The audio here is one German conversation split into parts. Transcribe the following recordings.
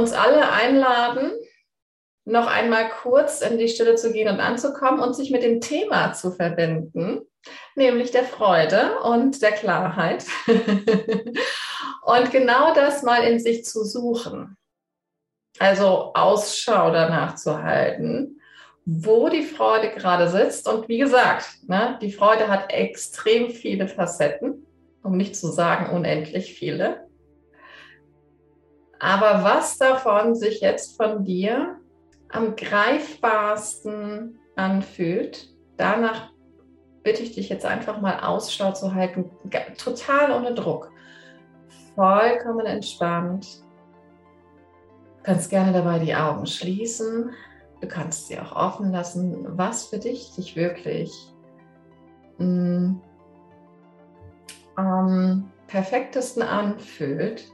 uns alle einladen, noch einmal kurz in die Stille zu gehen und anzukommen und sich mit dem Thema zu verbinden, nämlich der Freude und der Klarheit. und genau das mal in sich zu suchen. Also Ausschau danach zu halten, wo die Freude gerade sitzt. Und wie gesagt, ne, die Freude hat extrem viele Facetten, um nicht zu sagen unendlich viele. Aber was davon sich jetzt von dir am greifbarsten anfühlt, danach bitte ich dich jetzt einfach mal Ausschau zu halten, total ohne Druck, vollkommen entspannt. Du kannst gerne dabei die Augen schließen, du kannst sie auch offen lassen, was für dich sich wirklich mh, mm, am perfektesten anfühlt,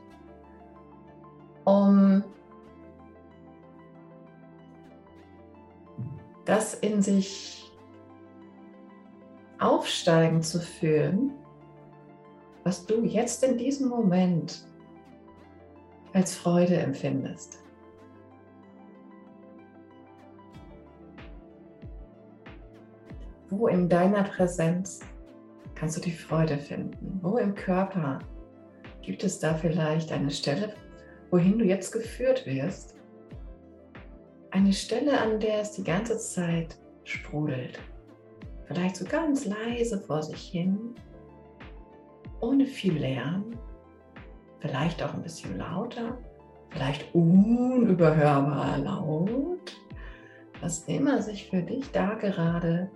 um das in sich aufsteigen zu fühlen, was du jetzt in diesem Moment als Freude empfindest. Wo in deiner Präsenz kannst du die Freude finden? Wo im Körper gibt es da vielleicht eine Stelle, wohin du jetzt geführt wirst? Eine Stelle, an der es die ganze Zeit sprudelt. Vielleicht so ganz leise vor sich hin, ohne viel Lärm. Vielleicht auch ein bisschen lauter, vielleicht unüberhörbar laut. Was immer sich für dich da gerade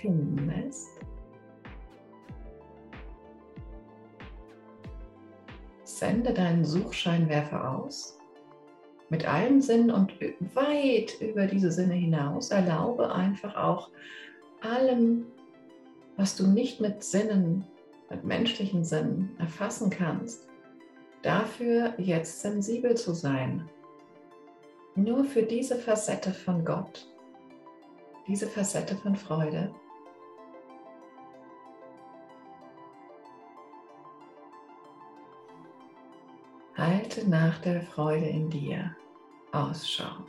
finden lässt. Sende deinen Suchscheinwerfer aus mit allen Sinnen und weit über diese Sinne hinaus. Erlaube einfach auch allem, was du nicht mit Sinnen, mit menschlichen Sinnen erfassen kannst, dafür jetzt sensibel zu sein. Nur für diese Facette von Gott, diese Facette von Freude. Halte nach der Freude in dir Ausschau.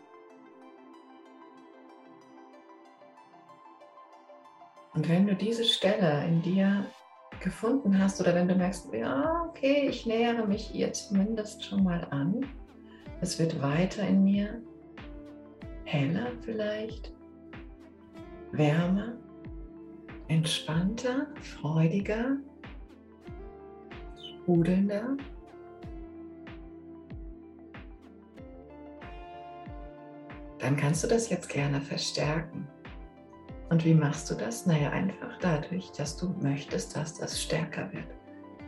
Und wenn du diese Stelle in dir gefunden hast oder wenn du merkst, ja, okay, ich nähere mich ihr zumindest schon mal an, es wird weiter in mir, heller vielleicht, wärmer, entspannter, freudiger, sprudelnder, dann kannst du das jetzt gerne verstärken. Und wie machst du das? Naja, einfach dadurch, dass du möchtest, dass das stärker wird.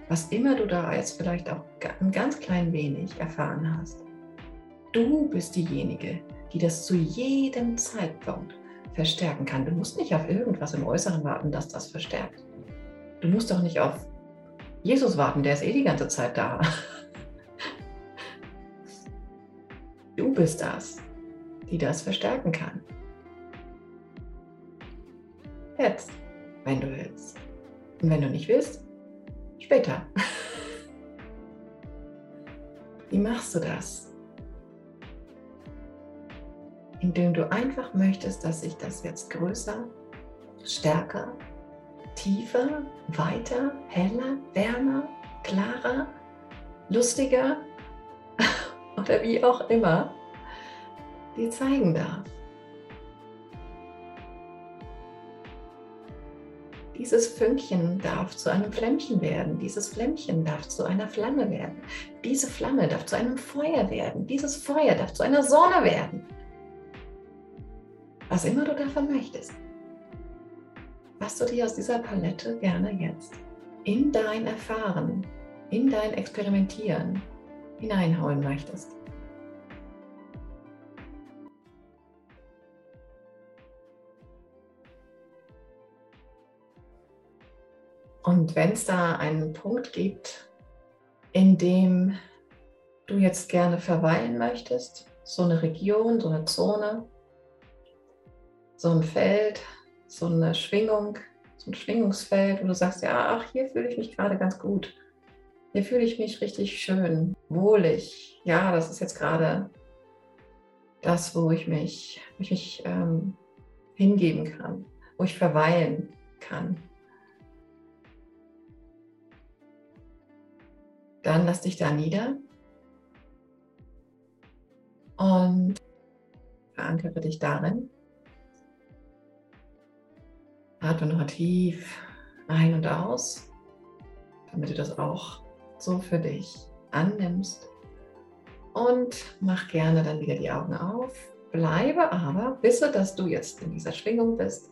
Was immer du da jetzt vielleicht auch ein ganz klein wenig erfahren hast. Du bist diejenige, die das zu jedem Zeitpunkt verstärken kann. Du musst nicht auf irgendwas im Äußeren warten, dass das verstärkt. Du musst doch nicht auf Jesus warten, der ist eh die ganze Zeit da. Du bist das die das verstärken kann. Jetzt, wenn du willst. Und wenn du nicht willst, später. Wie machst du das? Indem du einfach möchtest, dass sich das jetzt größer, stärker, tiefer, weiter, heller, wärmer, klarer, lustiger oder wie auch immer dir zeigen darf. Dieses Fünkchen darf zu einem Flämmchen werden. Dieses Flämmchen darf zu einer Flamme werden. Diese Flamme darf zu einem Feuer werden. Dieses Feuer darf zu einer Sonne werden. Was immer du davon möchtest. Was du dir aus dieser Palette gerne jetzt in dein Erfahren, in dein Experimentieren hineinhauen möchtest. Und wenn es da einen Punkt gibt, in dem du jetzt gerne verweilen möchtest, so eine Region, so eine Zone, so ein Feld, so eine Schwingung, so ein Schwingungsfeld, wo du sagst, ja, ach, hier fühle ich mich gerade ganz gut. Hier fühle ich mich richtig schön, wohlig. Ja, das ist jetzt gerade das, wo ich mich, wo ich mich ähm, hingeben kann, wo ich verweilen kann. Dann lass dich da nieder und verankere dich darin. Atme noch tief ein und aus, damit du das auch so für dich annimmst. Und mach gerne dann wieder die Augen auf. Bleibe aber, wisse, dass du jetzt in dieser Schwingung bist,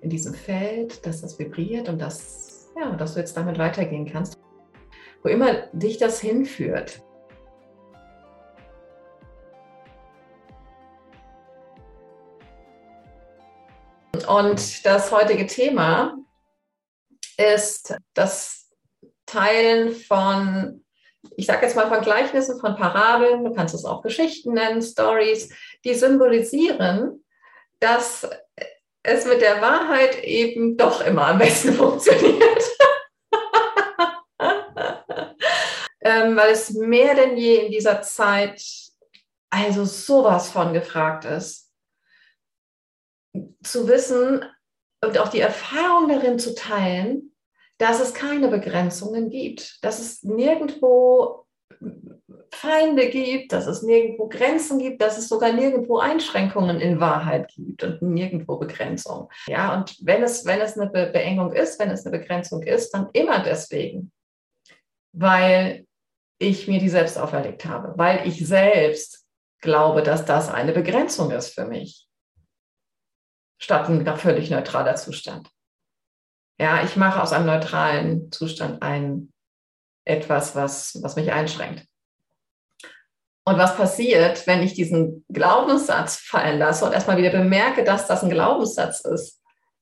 in diesem Feld, dass das vibriert und dass, ja, dass du jetzt damit weitergehen kannst. Wo immer dich das hinführt, Und das heutige Thema ist das Teilen von, ich sage jetzt mal von Gleichnissen, von Parabeln, du kannst es auch Geschichten nennen, Stories, die symbolisieren, dass es mit der Wahrheit eben doch immer am besten funktioniert. Ähm, weil es mehr denn je in dieser Zeit also sowas von gefragt ist zu wissen und auch die Erfahrung darin zu teilen, dass es keine Begrenzungen gibt, dass es nirgendwo Feinde gibt, dass es nirgendwo Grenzen gibt, dass es sogar nirgendwo Einschränkungen in Wahrheit gibt und nirgendwo Begrenzung. Ja, und wenn es, wenn es eine Be Beengung ist, wenn es eine Begrenzung ist, dann immer deswegen, weil ich mir die selbst auferlegt habe, weil ich selbst glaube, dass das eine Begrenzung ist für mich statt ein völlig neutraler Zustand. Ja, ich mache aus einem neutralen Zustand ein etwas, was, was mich einschränkt. Und was passiert, wenn ich diesen Glaubenssatz fallen lasse und erstmal wieder bemerke, dass das ein Glaubenssatz ist?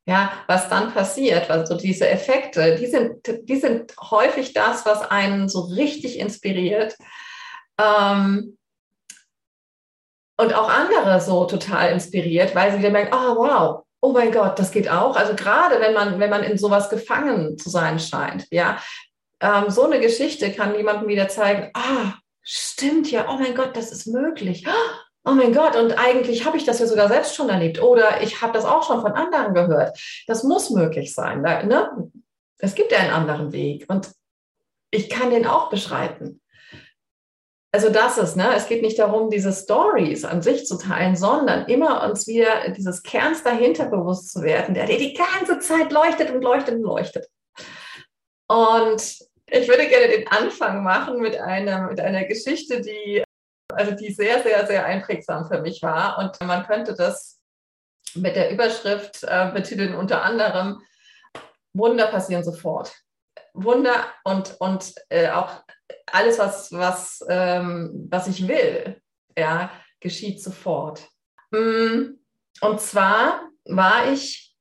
Ja, was dann passiert, also diese Effekte, die sind, die sind häufig das, was einen so richtig inspiriert. Ähm, und auch andere so total inspiriert, weil sie wieder merken, oh wow, oh mein Gott, das geht auch. Also gerade wenn man, wenn man in sowas gefangen zu sein scheint, ja, ähm, so eine Geschichte kann jemandem wieder zeigen, ah, stimmt ja, oh mein Gott, das ist möglich. Oh mein Gott, und eigentlich habe ich das ja sogar selbst schon erlebt oder ich habe das auch schon von anderen gehört. Das muss möglich sein. Ne? Es gibt ja einen anderen Weg und ich kann den auch beschreiten. Also das ist, ne, es geht nicht darum, diese Stories an sich zu teilen, sondern immer uns wieder dieses Kerns dahinter bewusst zu werden, der dir die ganze Zeit leuchtet und leuchtet und leuchtet. Und ich würde gerne den Anfang machen mit einer, mit einer Geschichte, die, also die sehr, sehr, sehr einprägsam für mich war. Und man könnte das mit der Überschrift äh, betiteln unter anderem Wunder passieren sofort. Wunder und, und äh, auch alles, was, was, ähm, was ich will, ja, geschieht sofort. Mm, und zwar war ich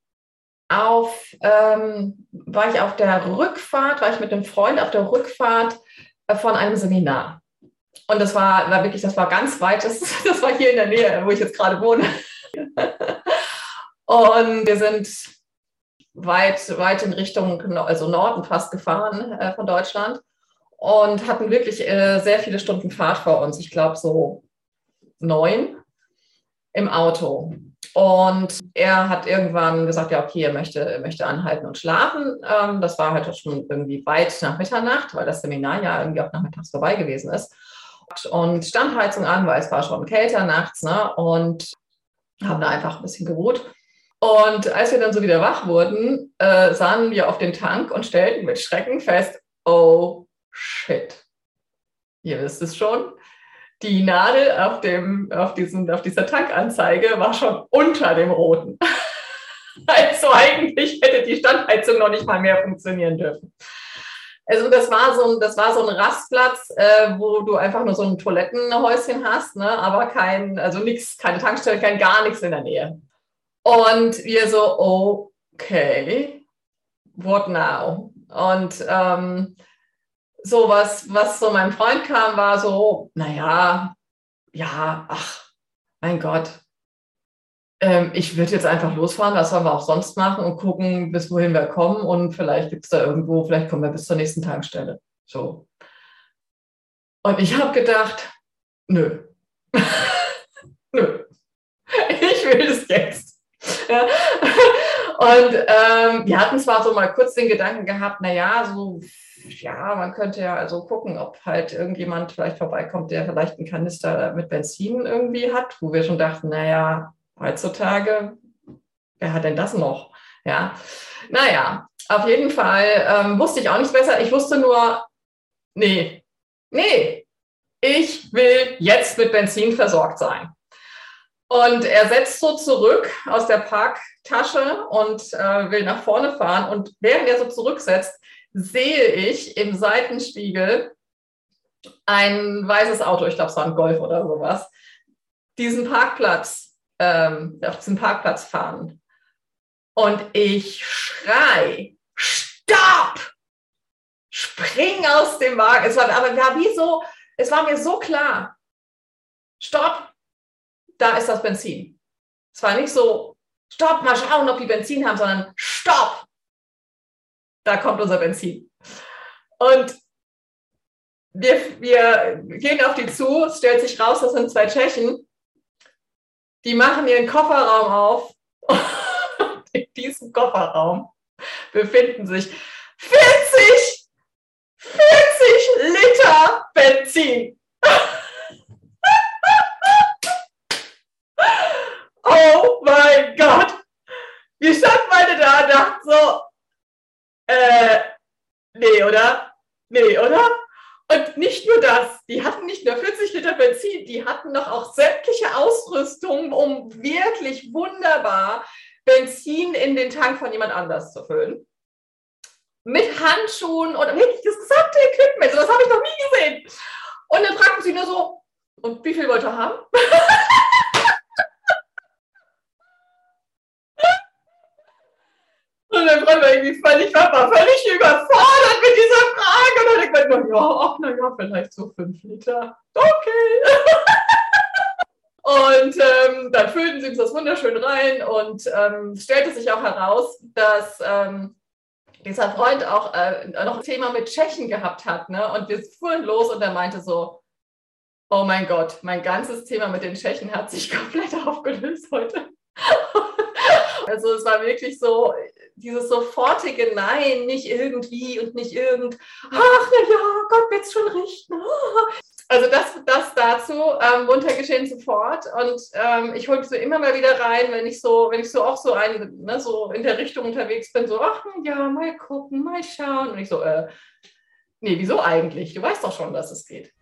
auf, ähm, war ich auf der Rückfahrt, war ich mit einem Freund auf der Rückfahrt äh, von einem Seminar. Und das war, war wirklich, das war ganz weit, das, das war hier in der Nähe, wo ich jetzt gerade wohne. Und wir sind weit, weit in Richtung, also Norden fast gefahren äh, von Deutschland und hatten wirklich äh, sehr viele Stunden Fahrt vor uns. Ich glaube so neun im Auto. Und er hat irgendwann gesagt, ja, okay, er möchte, er möchte anhalten und schlafen. Ähm, das war halt schon irgendwie weit nach Mitternacht, weil das Seminar ja irgendwie auch nachmittags vorbei gewesen ist. Und Standheizung an, weil es war schon kälter nachts. Ne? Und haben da einfach ein bisschen geruht. Und als wir dann so wieder wach wurden, äh, sahen wir auf den Tank und stellten mit Schrecken fest, oh shit. Ihr wisst es schon. Die Nadel auf, dem, auf, diesen, auf dieser Tankanzeige war schon unter dem roten. also eigentlich hätte die Standheizung noch nicht mal mehr funktionieren dürfen. Also das war so ein, das war so ein Rastplatz, äh, wo du einfach nur so ein Toilettenhäuschen hast, ne? aber kein, also nichts, keine Tankstelle, kein gar nichts in der Nähe. Und wir so, okay, what now? Und ähm, so was, was so meinem Freund kam, war so, naja, ja, ach, mein Gott, ähm, ich würde jetzt einfach losfahren, was sollen wir auch sonst machen und gucken, bis wohin wir kommen und vielleicht gibt es da irgendwo, vielleicht kommen wir bis zur nächsten Tankstelle. So. Und ich habe gedacht, nö, nö, ich will es jetzt. Ja. Und ähm, wir hatten zwar so mal kurz den Gedanken gehabt, naja, so, ja, man könnte ja also gucken, ob halt irgendjemand vielleicht vorbeikommt, der vielleicht einen Kanister mit Benzin irgendwie hat, wo wir schon dachten, naja, heutzutage, wer hat denn das noch? Ja, naja, auf jeden Fall ähm, wusste ich auch nichts besser. Ich wusste nur, nee, nee, ich will jetzt mit Benzin versorgt sein. Und er setzt so zurück aus der Parktasche und äh, will nach vorne fahren. Und während er so zurücksetzt, sehe ich im Seitenspiegel ein weißes Auto, ich glaube, es war ein Golf oder sowas, diesen Parkplatz, ähm, auf diesen Parkplatz fahren. Und ich schrei, stopp! Spring aus dem Wagen. Es war aber war wie so, es war mir so klar. Stopp, da ist das Benzin. Es war nicht so, stopp, mal schauen, ob die Benzin haben, sondern stopp, da kommt unser Benzin. Und wir, wir gehen auf die zu, es stellt sich raus, das sind zwei Tschechen. Die machen ihren Kofferraum auf. Und in diesem Kofferraum befinden sich 40, 40 Liter Benzin. oh mein Gott. Wir standen beide da und dachten so, äh, nee, oder? Nee, oder? Und nicht nur das, die hatten nicht nur 40 Liter Benzin, die hatten noch auch sämtliche Ausrüstung, um wirklich wunderbar Benzin in den Tank von jemand anders zu füllen. Mit Handschuhen oder wirklich das gesamte Equipment, das habe ich noch nie gesehen. Und dann fragten sie nur so, und wie viel wollt ihr haben? Und dann waren wir irgendwie völlig, war völlig überfordert mit dieser Frage. Und dann denkt man, ja, ach, naja, vielleicht so fünf Liter. Okay. Und ähm, dann füllten sie uns das wunderschön rein und ähm, stellte sich auch heraus, dass ähm, dieser Freund auch äh, noch ein Thema mit Tschechen gehabt hat. Ne? Und wir fuhren los und er meinte so, oh mein Gott, mein ganzes Thema mit den Tschechen hat sich komplett aufgelöst heute. also es war wirklich so, dieses sofortige Nein, nicht irgendwie und nicht irgend, ach na ja, Gott wird es schon richten. Also das, das dazu, ähm, munter geschehen sofort. Und ähm, ich hole so immer mal wieder rein, wenn ich so, wenn ich so auch so ein, ne, so in der Richtung unterwegs bin, so, ach ja, mal gucken, mal schauen. Und ich so, äh, nee, wieso eigentlich? Du weißt doch schon, dass es geht.